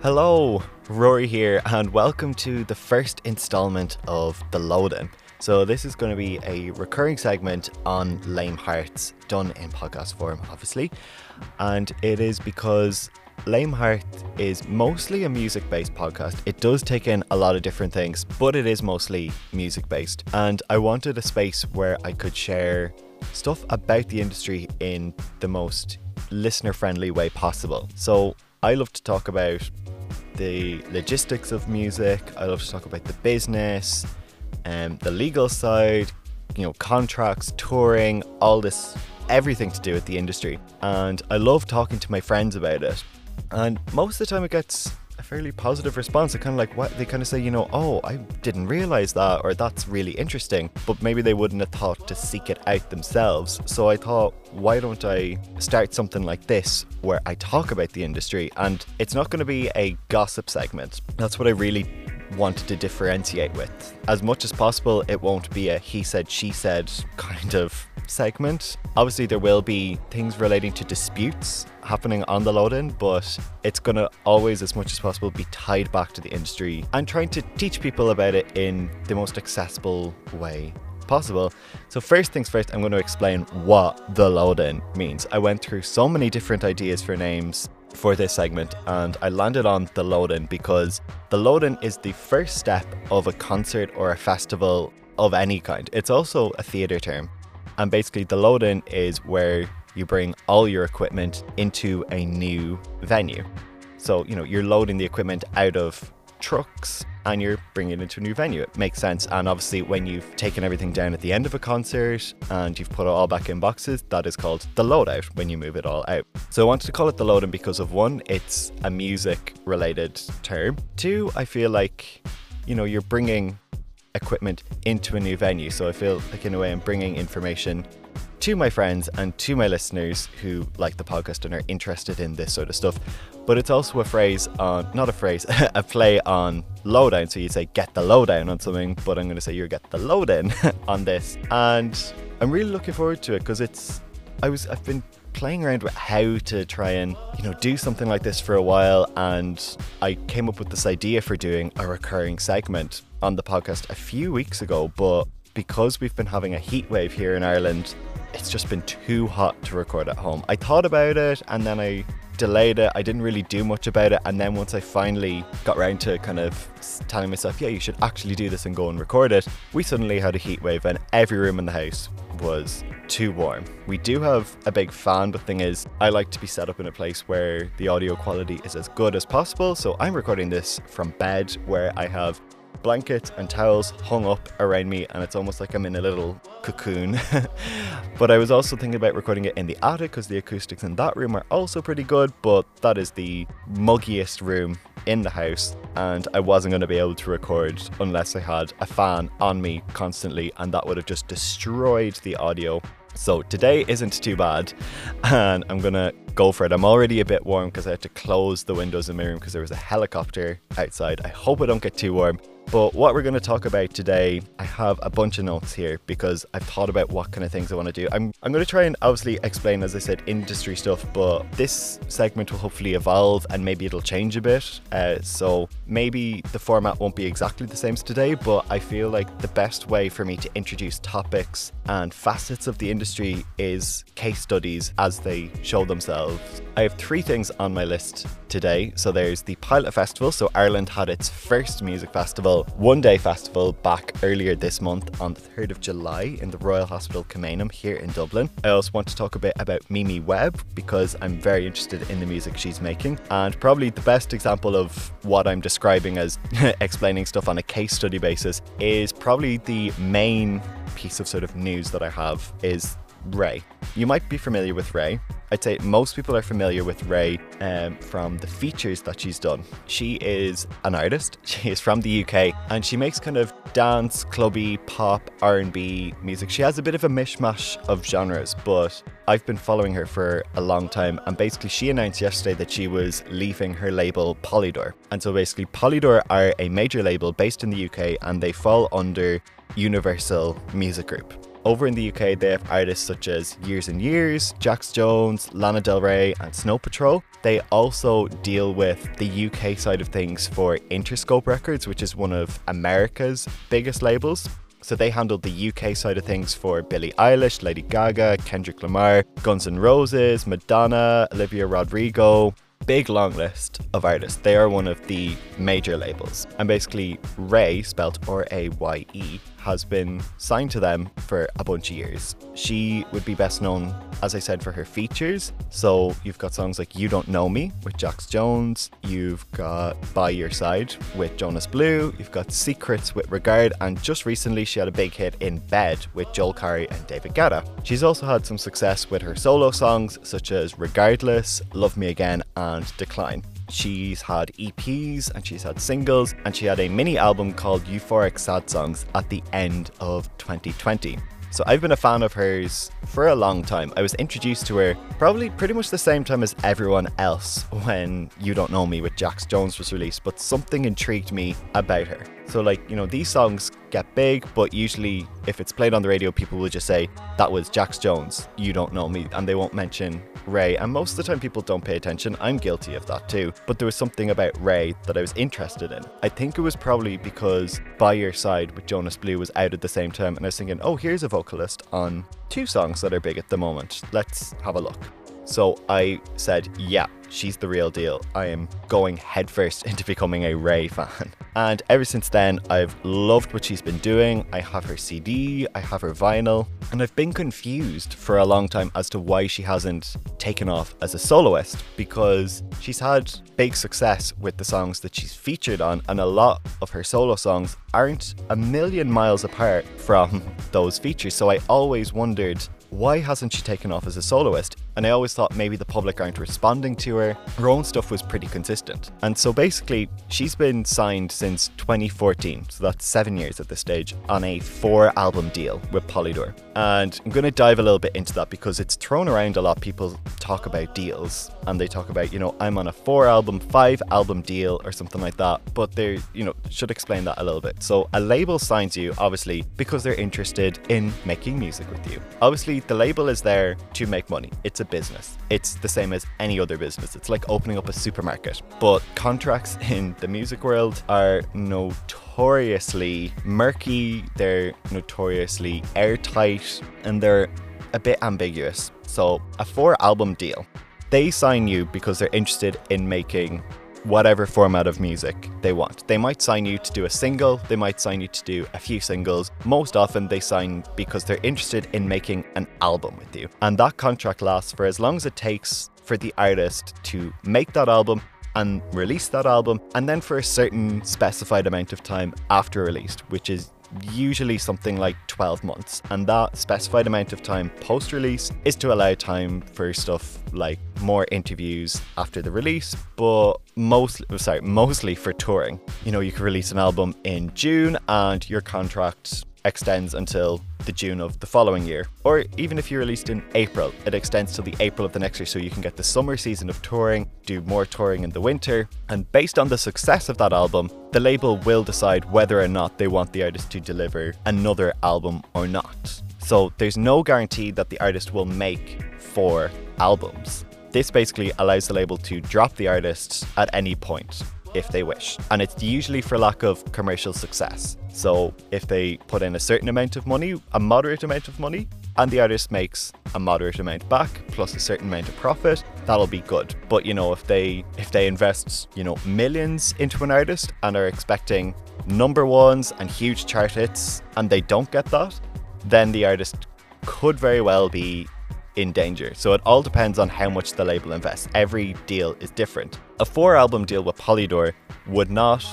Hello, Rory here, and welcome to the first installment of The Load-In. So, this is going to be a recurring segment on Lame Hearts, done in podcast form, obviously. And it is because Léim Thart is mostly a music based podcast. It does take in a lot of different things, but it is mostly music based. And I wanted a space where I could share stuff about the industry in the most listener friendly way possible. So, I love to talk about the logistics of music. I love to talk about the business, and um, the legal side, you know, contracts, touring, all this, everything to do with the industry. And I love talking to my friends about it. And most of the time, it gets a fairly positive response. They kind of like what they kind of say, you know, oh, I didn't realize that, or that's really interesting. But maybe they wouldn't have thought to seek it out themselves. So I thought, why don't I start something like this where I talk about the industry? And it's not going to be a gossip segment. That's what I really wanted to differentiate with. As much as possible, it won't be a he said, she said kind of segment. Obviously, there will be things relating to disputes happening on the load in, but it's going to always, as much as possible, be tied back to the industry and trying to teach people about it in the most accessible way possible. So, first things first, I'm going to explain what the load in means. I went through so many different ideas for names for this segment and I landed on the load in because the load in is the first step of a concert or a festival of any kind. It's also a theatre term. And basically, the load in is where you bring all your equipment into a new venue. So, you know, you're loading the equipment out of trucks and you're bringing it into a new venue. It makes sense. And obviously, when you've taken everything down at the end of a concert and you've put it all back in boxes, that is called the loadout when you move it all out. So I wanted to call it the load in because of one, it's a music related term. Two, I feel like, you know, you're bringing equipment into a new venue. So I feel like, in a way, I'm bringing information to my friends and to my listeners who like the podcast and are interested in this sort of stuff. But it's also a phrase on, not a phrase, a play on lowdown. So you say get the lowdown on something, but I'm going to say you get the load in on this. And I'm really looking forward to it because it's, I was, I've been playing around with how to try and you know do something like this for a while and I came up with this idea for doing a recurring segment on the podcast a few weeks ago, but because we've been having a heat wave here in Ireland, it's just been too hot to record at home. I thought about it and then I delayed it. I didn't really do much about it. And then once I finally got around to kind of telling myself, yeah, you should actually do this and go and record it, we suddenly had a heat wave and every room in the house was too warm. We do have a big fan, but thing is, I like to be set up in a place where the audio quality is as good as possible. So I'm recording this from bed where I have blankets and towels hung up around me, and it's almost like I'm in a little cocoon. but I was also thinking about recording it in the attic because the acoustics in that room are also pretty good, but that is the muggiest room in the house, and I wasn't going to be able to record unless I had a fan on me constantly, and that would have just destroyed the audio. So today isn't too bad, and I'm gonna go for it. I'm already a bit warm because I had to close the windows in my room because there was a helicopter outside. I hope I don't get too warm. But what we're going to talk about today, I have a bunch of notes here because I've thought about what kind of things I want to do. I'm, I'm going to try and obviously explain, as I said, industry stuff, but this segment will hopefully evolve and maybe it'll change a bit. Uh, so maybe the format won't be exactly the same as today, but I feel like the best way for me to introduce topics and facets of the industry is case studies as they show themselves. I have three things on my list today. So there's the Pilot Festival. So Ireland had its first music festival, one day festival, back earlier this month on the 3rd of July in the Royal Hospital Kilmainham here in Dublin. I also want to talk a bit about Mimi Webb because I'm very interested in the music she's making. And probably the best example of what I'm describing as explaining stuff on a case study basis is probably the main piece of sort of news that I have is Raye. You might be familiar with Raye. I'd say most people are familiar with Raye um, from the features that she's done. She is an artist. She is from the UK, and she makes kind of dance, clubby, pop, R&B music. She has a bit of a mishmash of genres, but I've been following her for a long time. And basically, she announced yesterday that she was leaving her label Polydor. And so basically, Polydor are a major label based in the UK, and they fall under Universal Music Group. Over in the UK, they have artists such as Years and Years, Jax Jones, Lana Del Rey, and Snow Patrol. They also deal with the UK side of things for Interscope Records, which is one of America's biggest labels. So they handled the UK side of things for Billie Eilish, Lady Gaga, Kendrick Lamar, Guns N' Roses, Madonna, Olivia Rodrigo, big long list of artists. They are one of the major labels. And basically, Raye, spelled R A Y E, has been signed to them for a bunch of years. She would be best known, as I said, for her features. So you've got songs like You Don't Know Me with Jax Jones, you've got By Your Side with Jonas Blue, you've got Secrets with Regard, and just recently she had a big hit in Bed with Joel Corry and David Guetta. She's also had some success with her solo songs such as Regardless, Love Me Again, and Decline. She's had EPs and she's had singles, and she had a mini album called Euphoric Sad Songs at the end of 2020. So I've been a fan of hers for a long time. I was introduced to her probably pretty much the same time as everyone else when You Don't Know Me with Jax Jones was released, but something intrigued me about her. So, like, you know, these songs get big, but usually if it's played on the radio, people will just say, That was Jax Jones, You Don't Know Me, and they won't mention Raye. And most of the time, people don't pay attention. I'm guilty of that too. But there was something about Raye that I was interested in. I think it was probably because By Your Side with Jonas Blue was out at the same time, and I was thinking, Oh, here's a vocalist on two songs that are big at the moment. Let's have a look. So I said, yeah, she's the real deal. I am going headfirst into becoming a Raye fan. And ever since then, I've loved what she's been doing. I have her CD, I have her vinyl, and I've been confused for a long time as to why she hasn't taken off as a soloist because she's had big success with the songs that she's featured on, and a lot of her solo songs aren't a million miles apart from those features. So I always wondered why hasn't she taken off as a soloist? And I always thought maybe the public aren't responding to her. Her own stuff was pretty consistent. And so basically, she's been signed since 2014, so that's seven years at this stage, on a four album deal with Polydor. And I'm going to dive a little bit into that because it's thrown around a lot. People talk about deals and they talk about, you know, I'm on a four album, five album deal or something like that. But they, you know, should explain that a little bit. So a label signs you, obviously, because they're interested in making music with you. Obviously, the label is there to make money. It's a business. It's the same as any other business. It's like opening up a supermarket. But contracts in the music world are notoriously murky, they're notoriously airtight, and they're a bit ambiguous. So, a four album deal. They sign you because they're interested in making whatever format of music they want. They might sign you to do a single, they might sign you to do a few singles. Most often, they sign because they're interested in making an album with you. And that contract lasts for as long as it takes for the artist to make that album and release that album, and then for a certain specified amount of time after released, which is usually something like 12 months. And that specified amount of time post release is to allow time for stuff like more interviews after the release, but mostly, sorry, mostly for touring. You know, you could release an album in June and your contract extends until the June of the following year. Or even if you released in April, it extends to the April of the next year so you can get the summer season of touring, do more touring in the winter, and based on the success of that album, the label will decide whether or not they want the artist to deliver another album or not. So there's no guarantee that the artist will make four albums. This basically allows the label to drop the artist at any point if they wish. And it's usually for lack of commercial success. So if they put in a certain amount of money, a moderate amount of money, and the artist makes a moderate amount back plus a certain amount of profit, that'll be good. But you know, if they if they invest, you know, millions into an artist and are expecting number ones and huge chart hits and they don't get that, then the artist could very well be in danger. So it all depends on how much the label invests. Every deal is different. A four album deal with Polydor would not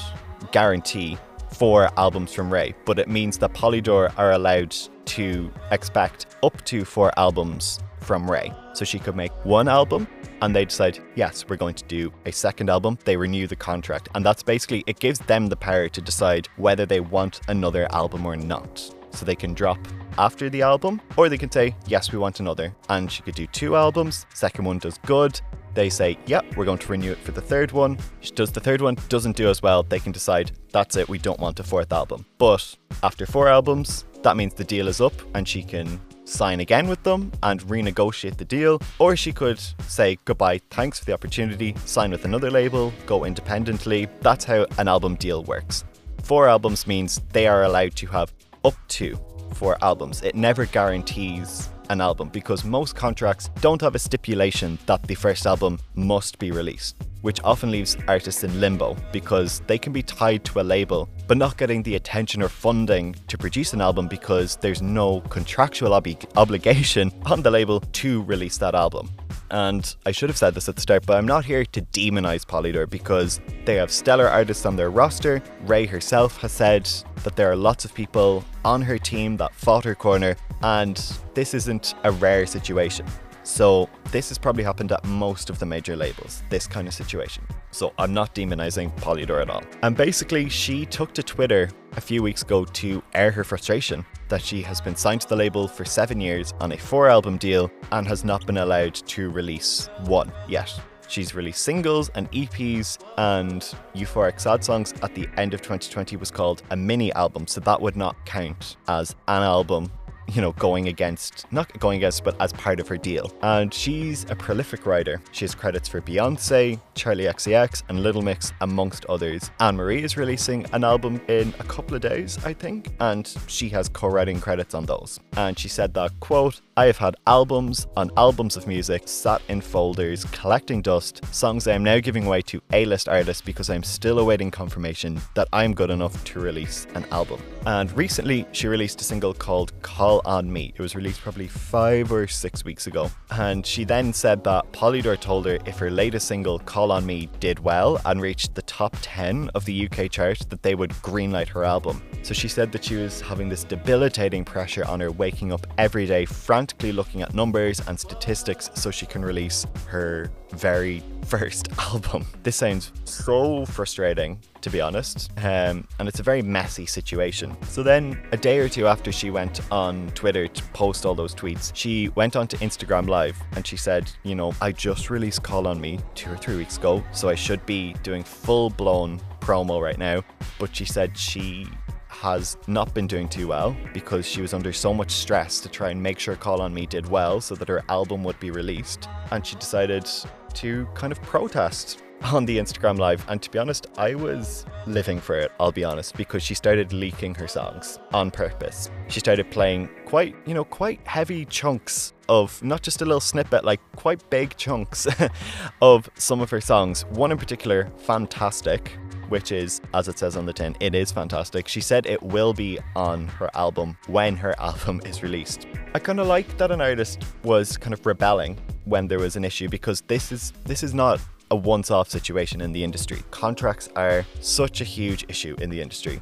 guarantee four albums from Raye, but it means that Polydor are allowed to expect up to four albums from Raye. So she could make one album and they decide, yes, we're going to do a second album. They renew the contract. And that's basically, it gives them the power to decide whether they want another album or not. So they can drop after the album, or they can say, yes, we want another. And she could do two albums, second one does good. They say, yep, we're going to renew it for the third one. She does the third one, doesn't do as well, they can decide, that's it, we don't want a fourth album. But after four albums, that means the deal is up and she can sign again with them and renegotiate the deal, or she could say goodbye, thanks for the opportunity, sign with another label, go independently. That's how an album deal works. Four albums means they are allowed to have up to four albums. It never guarantees an album because most contracts don't have a stipulation that the first album must be released, which often leaves artists in limbo because they can be tied to a label but not getting the attention or funding to produce an album because there's no contractual ob- obligation on the label to release that album. And I should have said this at the start, but I'm not here to demonize Polydor because they have stellar artists on their roster. Raye herself has said that there are lots of people on her team that fought her corner, and this isn't a rare situation. So, this has probably happened at most of the major labels, this kind of situation. So, I'm not demonizing Polydor at all. And basically, she took to Twitter a few weeks ago to air her frustration that she has been signed to the label for seven years on a four album deal and has not been allowed to release one yet. She's released singles and EPs, and Euphoric Sad Songs at the end of 2020 was called a mini album, so that would not count as an album you know, going against, not going against, but as part of her deal. And she's a prolific writer. She has credits for Beyonce, Charli XCX, and Little Mix, amongst others. Anne Marie is releasing an album in a couple of days, I think, and she has co writing credits on those. And she said that, quote, I have had albums on albums of music sat in folders collecting dust, songs I am now giving away to A list artists because I'm still awaiting confirmation that I'm good enough to release an album. And recently, she released a single called Call on Me. It was released probably five or six weeks ago. And she then said that Polydor told her if her latest single, Call on Me, did well and reached the top 10 of the UK chart, that they would greenlight her album. So she said that she was having this debilitating pressure on her, waking up every day, frantically looking at numbers and statistics so she can release her very first album. This sounds so frustrating, to be honest, um, and it's a very messy situation. So then, a day or two after she went on Twitter to post all those tweets, she went onto Instagram Live and she said, You know, I just released Call on Me two or three weeks ago, so I should be doing full blown promo right now. But she said she has not been doing too well because she was under so much stress to try and make sure Call on Me did well so that her album would be released. And she decided to kind of protest on the Instagram Live. And to be honest, I was living for it, I'll be honest, because she started leaking her songs on purpose. She started playing quite, you know, quite heavy chunks of not just a little snippet, like quite big chunks of some of her songs. One in particular, fantastic which is, as it says on the tin, it is fantastic. She said it will be on her album when her album is released. I kind of like that an artist was kind of rebelling when there was an issue because this is this is not a once-off situation in the industry. Contracts are such a huge issue in the industry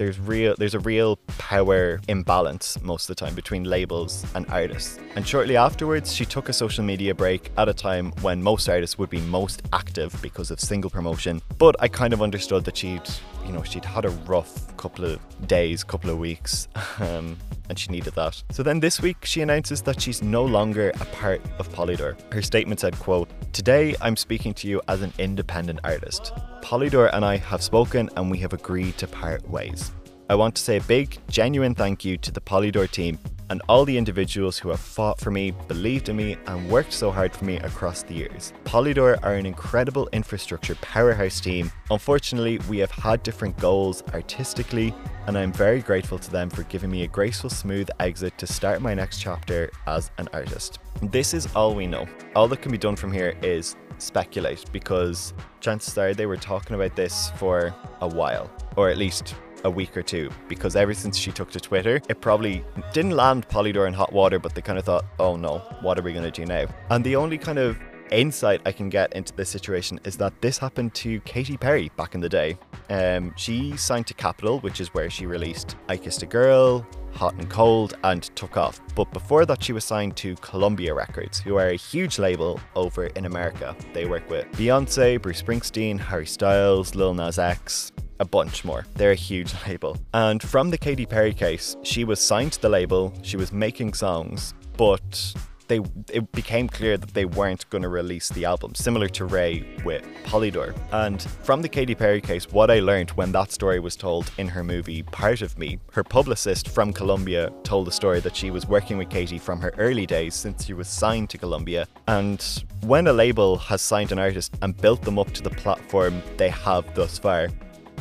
there's real there's a real power imbalance most of the time between labels and artists. And shortly afterwards, she took a social media break at a time when most artists would be most active because of single promotion. But I kind of understood that she'd you know she'd had a rough couple of days, couple of weeks. Um, and she needed that. So then this week she announces that she's no longer a part of Polydor. Her statement said, quote, Today I'm speaking to you as an independent artist. Polydor and I have spoken and we have agreed to part ways. I want to say a big, genuine thank you to the Polydor team and all the individuals who have fought for me, believed in me, and worked so hard for me across the years. Polydor are an incredible infrastructure powerhouse team. Unfortunately, we have had different goals artistically, and I'm very grateful to them for giving me a graceful, smooth exit to start my next chapter as an artist. This is all we know. All that can be done from here is speculate because chances are they were talking about this for a while, or at least a week or two because ever since she took to Twitter, it probably didn't land Polydor in hot water, but they kind of thought, oh no, what are we going to do now? And the only kind of insight I can get into this situation is that this happened to Katy Perry back in the day. Um, she signed to Capitol, which is where she released I Kissed a Girl, Hot and Cold, and took off. But before that, she was signed to Columbia Records, who are a huge label over in America. They work with Beyonce, Bruce Springsteen, Harry Styles, Lil Nas X, a bunch more. They're a huge label. And from the Katy Perry case, she was signed to the label, she was making songs, but they it became clear that they weren't going to release the album, similar to Raye with Polydor. And from the Katy Perry case, what I learned when that story was told in her movie Part of Me, her publicist from Columbia told the story that she was working with Katy from her early days since she was signed to Columbia. And when a label has signed an artist and built them up to the platform they have thus far,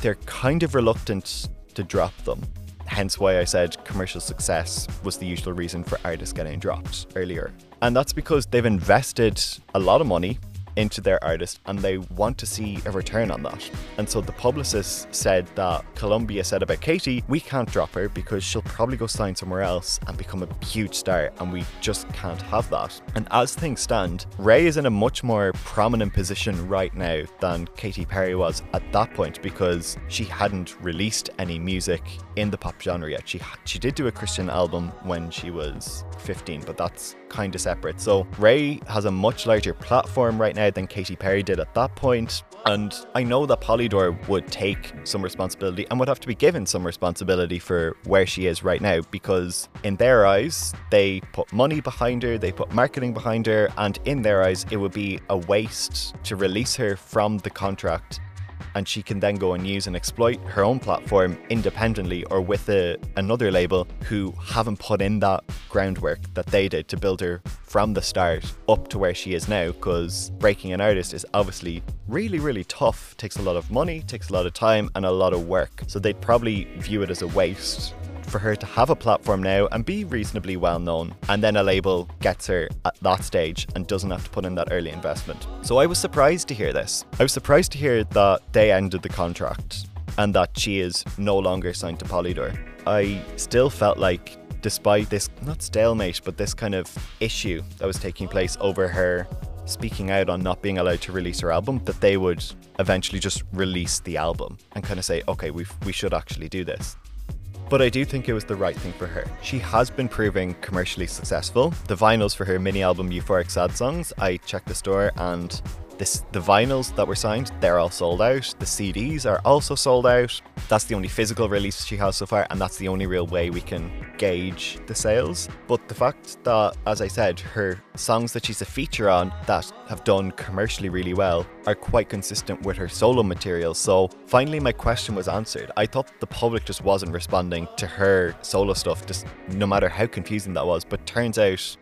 they're kind of reluctant to drop them. Hence why I said commercial success was the usual reason for artists getting dropped earlier. And that's because they've invested a lot of money into their artist and they want to see a return on that. And so the publicist said that Columbia said about Katy, we can't drop her because she'll probably go sign somewhere else and become a huge star and we just can't have that. And as things stand, Raye is in a much more prominent position right now than Katy Perry was at that point because she hadn't released any music in the pop genre yet. She she did do a Christian album when she was 15, but that's kind of separate. So Raye has a much larger platform right now than Katy Perry did at that point. And I know that Polydor would take some responsibility and would have to be given some responsibility for where she is right now because, in their eyes, they put money behind her, they put marketing behind her, and in their eyes, it would be a waste to release her from the contract and she can then go and use and exploit her own platform independently or with a, another label who haven't put in that groundwork that they did to build her from the start up to where she is now because breaking an artist is obviously really really tough. Takes a lot of money takes a lot of time and a lot of work. So they'd probably view it as a waste for her to have a platform now and be reasonably well known. And then a label gets her at that stage and doesn't have to put in that early investment. So I was surprised to hear this. I was surprised to hear that they ended the contract and that she is no longer signed to Polydor. I still felt like despite this not stalemate but this kind of issue that was taking place over her speaking out on not being allowed to release her album that they would eventually just release the album and kind of say okay we we should actually do this but I do think it was the right thing for her. She has been proving commercially successful. The vinyls for her mini album Euphoric Sad Songs, I checked the store and this, the vinyls that were signed, they're all sold out. The CDs are also sold out. That's the only physical release she has so far, and that's the only real way we can gauge the sales. But the fact that, as I said, her songs that she's a feature on that have done commercially really well are quite consistent with her solo material. So finally, my question was answered. I thought the public just wasn't responding to her solo stuff, just no matter how confusing that was. But turns out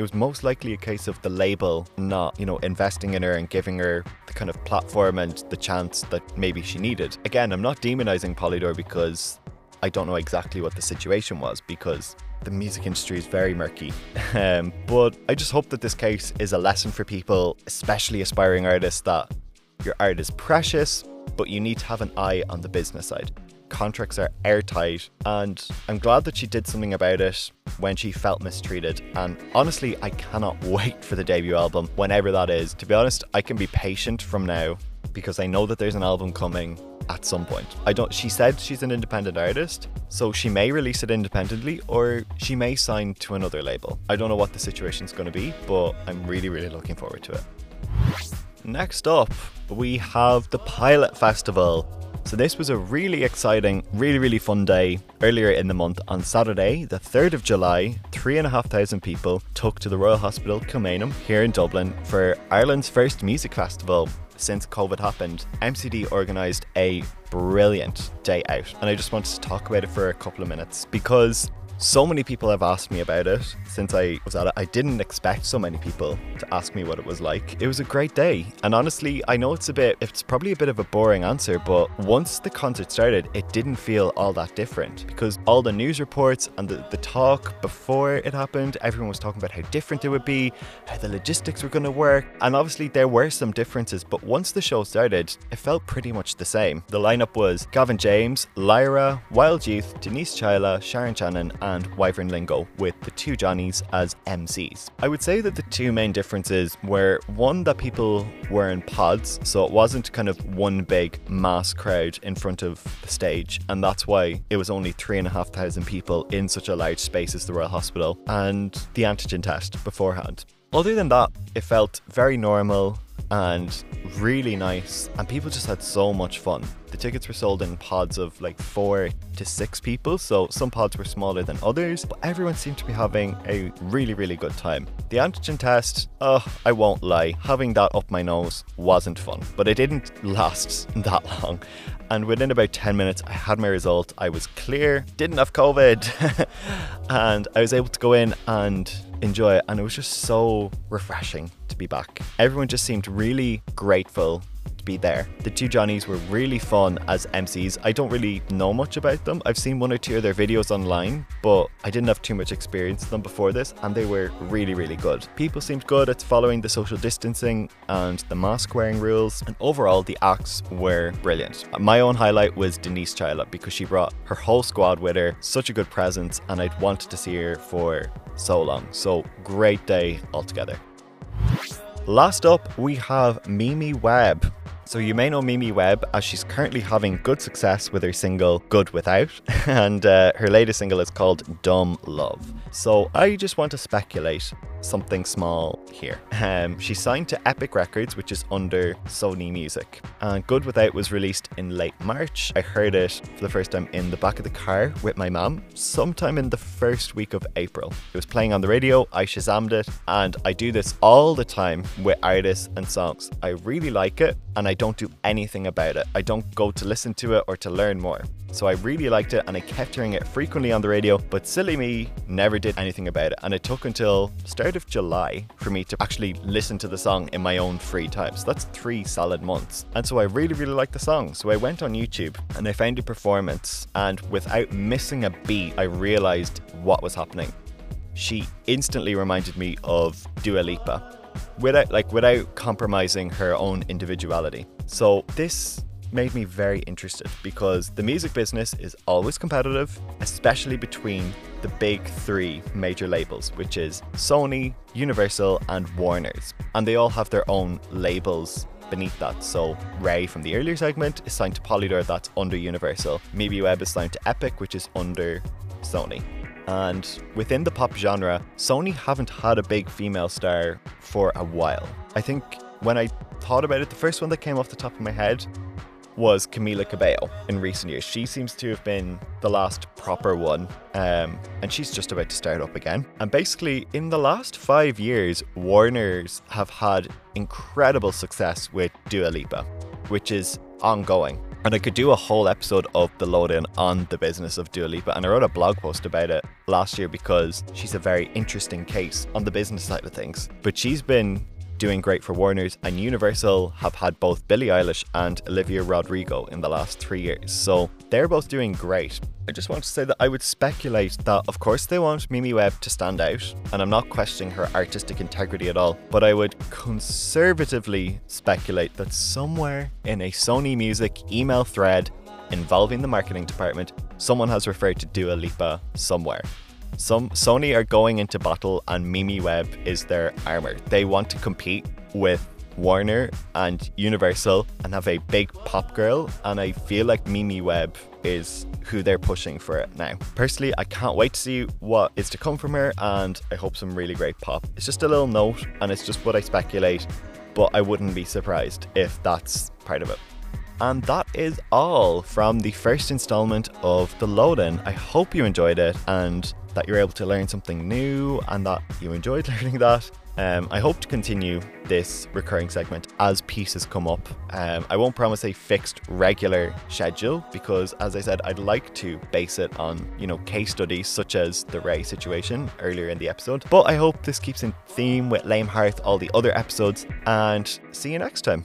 it was most likely a case of the label not, you know, investing in her and giving her the kind of platform and the chance that maybe she needed. Again, I'm not demonizing Polydor because I don't know exactly what the situation was because the music industry is very murky. Um, but I just hope that this case is a lesson for people, especially aspiring artists, that your art is precious, but you need to have an eye on the business side contracts are airtight, and I'm glad that she did something about it when she felt mistreated. And honestly, I cannot wait for the debut album, whenever that is. To be honest, I can be patient from now because I know that there's an album coming at some point. I don't she said she's an independent artist, so she may release it independently or she may sign to another label. I don't know what the situation's going to be, but I'm really really looking forward to it. Next up, we have the Pilot Festival. So, this was a really exciting, really, really fun day earlier in the month on Saturday, the 3rd of July. Three and a half thousand people took to the Royal Hospital Kilmainham here in Dublin for Ireland's first music festival since COVID happened. MCD organised a brilliant day out, and I just wanted to talk about it for a couple of minutes because so many people have asked me about it since I was at it. I didn't expect so many people to ask me what it was like. It was a great day. And honestly, I know it's a bit, it's probably a bit of a boring answer, but once the concert started, it didn't feel all that different because all the news reports and the, the talk before it happened, everyone was talking about how different it would be, how the logistics were going to work. And obviously, there were some differences, but once the show started, it felt pretty much the same. The lineup was Gavin James, Lyra, Wild Youth, Denise Chaila, Sharon Shannon, and Wyvern Lingo, with the two Johnnies as MCs. I would say that the two main differences were one that people were in pods, so it wasn't kind of one big mass crowd in front of the stage, and that's why it was only three and a half thousand people in such a large space as the Royal Hospital, and the antigen test beforehand. Other than that, it felt very normal and really nice. And people just had so much fun. The tickets were sold in pods of like four to six people, so some pods were smaller than others, but everyone seemed to be having a really, really good time. The antigen test, oh, I won't lie, having that up my nose wasn't fun, but it didn't last that long. And within about 10 minutes, I had my result. I was clear, didn't have COVID, and I was able to go in and enjoy it. And it was just so refreshing to be back. Everyone just seemed really grateful to be there. The two Johnnies were really fun as MCs. I don't really know much about them. I've seen one or two of their videos online, but I didn't have too much experience with them before this, and they were really, really good. People seemed good at following the social distancing and the mask wearing rules, and overall, the acts were brilliant. My own highlight was Denise Chaila because she brought her whole squad with her, such a good presence, and I'd wanted to see her for so long. So, great day altogether. Last up, we have Mimi Webb. So you may know Mimi Webb as she's currently having good success with her single Good Without, and uh, her latest single is called Dumb Love. So I just want to speculate something small here. Um, she signed to Epic Records, which is under Sony Music. And Good Without was released in late March. I heard it for the first time in the back of the car with my mum sometime in the first week of April. It was playing on the radio, I shazammed it, and I do this all the time with artists and songs. I really like it, and I don't do anything about it. I don't go to listen to it or to learn more. So I really liked it and I kept hearing it frequently on the radio, but silly me never did anything about it. And it took until start of July for me to actually listen to the song in my own free time. So that's three solid months. And so I really, really liked the song. So I went on YouTube and I found a performance and without missing a beat, I realized what was happening. She instantly reminded me of Dua Lipa without like without compromising her own individuality. So this made me very interested because the music business is always competitive, especially between the big three major labels, which is Sony, Universal, and Warner's. And they all have their own labels beneath that. So Raye from the earlier segment is signed to Polydor, that's under Universal. Mimi Webb is signed to Epic, which is under Sony. And within the pop genre, Sony haven't had a big female star for a while. I think when I thought about it, the first one that came off the top of my head was Camila Cabello in recent years. She seems to have been the last proper one, um, and she's just about to start up again. And basically, in the last five years, Warner's have had incredible success with Dua Lipa, which is ongoing. And I could do a whole episode of The Lowdown on the business of Dua Lipa, and I wrote a blog post about it last year because she's a very interesting case on the business side of things. But she's been doing great for Warner's, and Universal have had both Billie Eilish and Olivia Rodrigo in the last three years. So they're both doing great. I just want to say that I would speculate that, of course, they want Mimi Webb to stand out, and I'm not questioning her artistic integrity at all, but I would conservatively speculate that somewhere in a Sony Music email thread involving the marketing department, someone has referred to Dua Lipa somewhere. Some Sony are going into battle and Mimi Webb is their armor. They want to compete with Warner and Universal and have a big pop girl and I feel like Mimi Webb is who they're pushing for it now. Personally, I can't wait to see what is to come from her and I hope some really great pop. It's just a little note and it's just what I speculate, but I wouldn't be surprised if that's part of it. And that is all from the first installment of The Load-In. I hope you enjoyed it and that you're able to learn something new and that you enjoyed learning that. Um, I hope to continue this recurring segment as pieces come up. Um, I won't promise a fixed regular schedule because, as I said, I'd like to base it on you know case studies such as the Raye situation earlier in the episode. But I hope this keeps in theme with Léim Thart all the other episodes, and see you next time.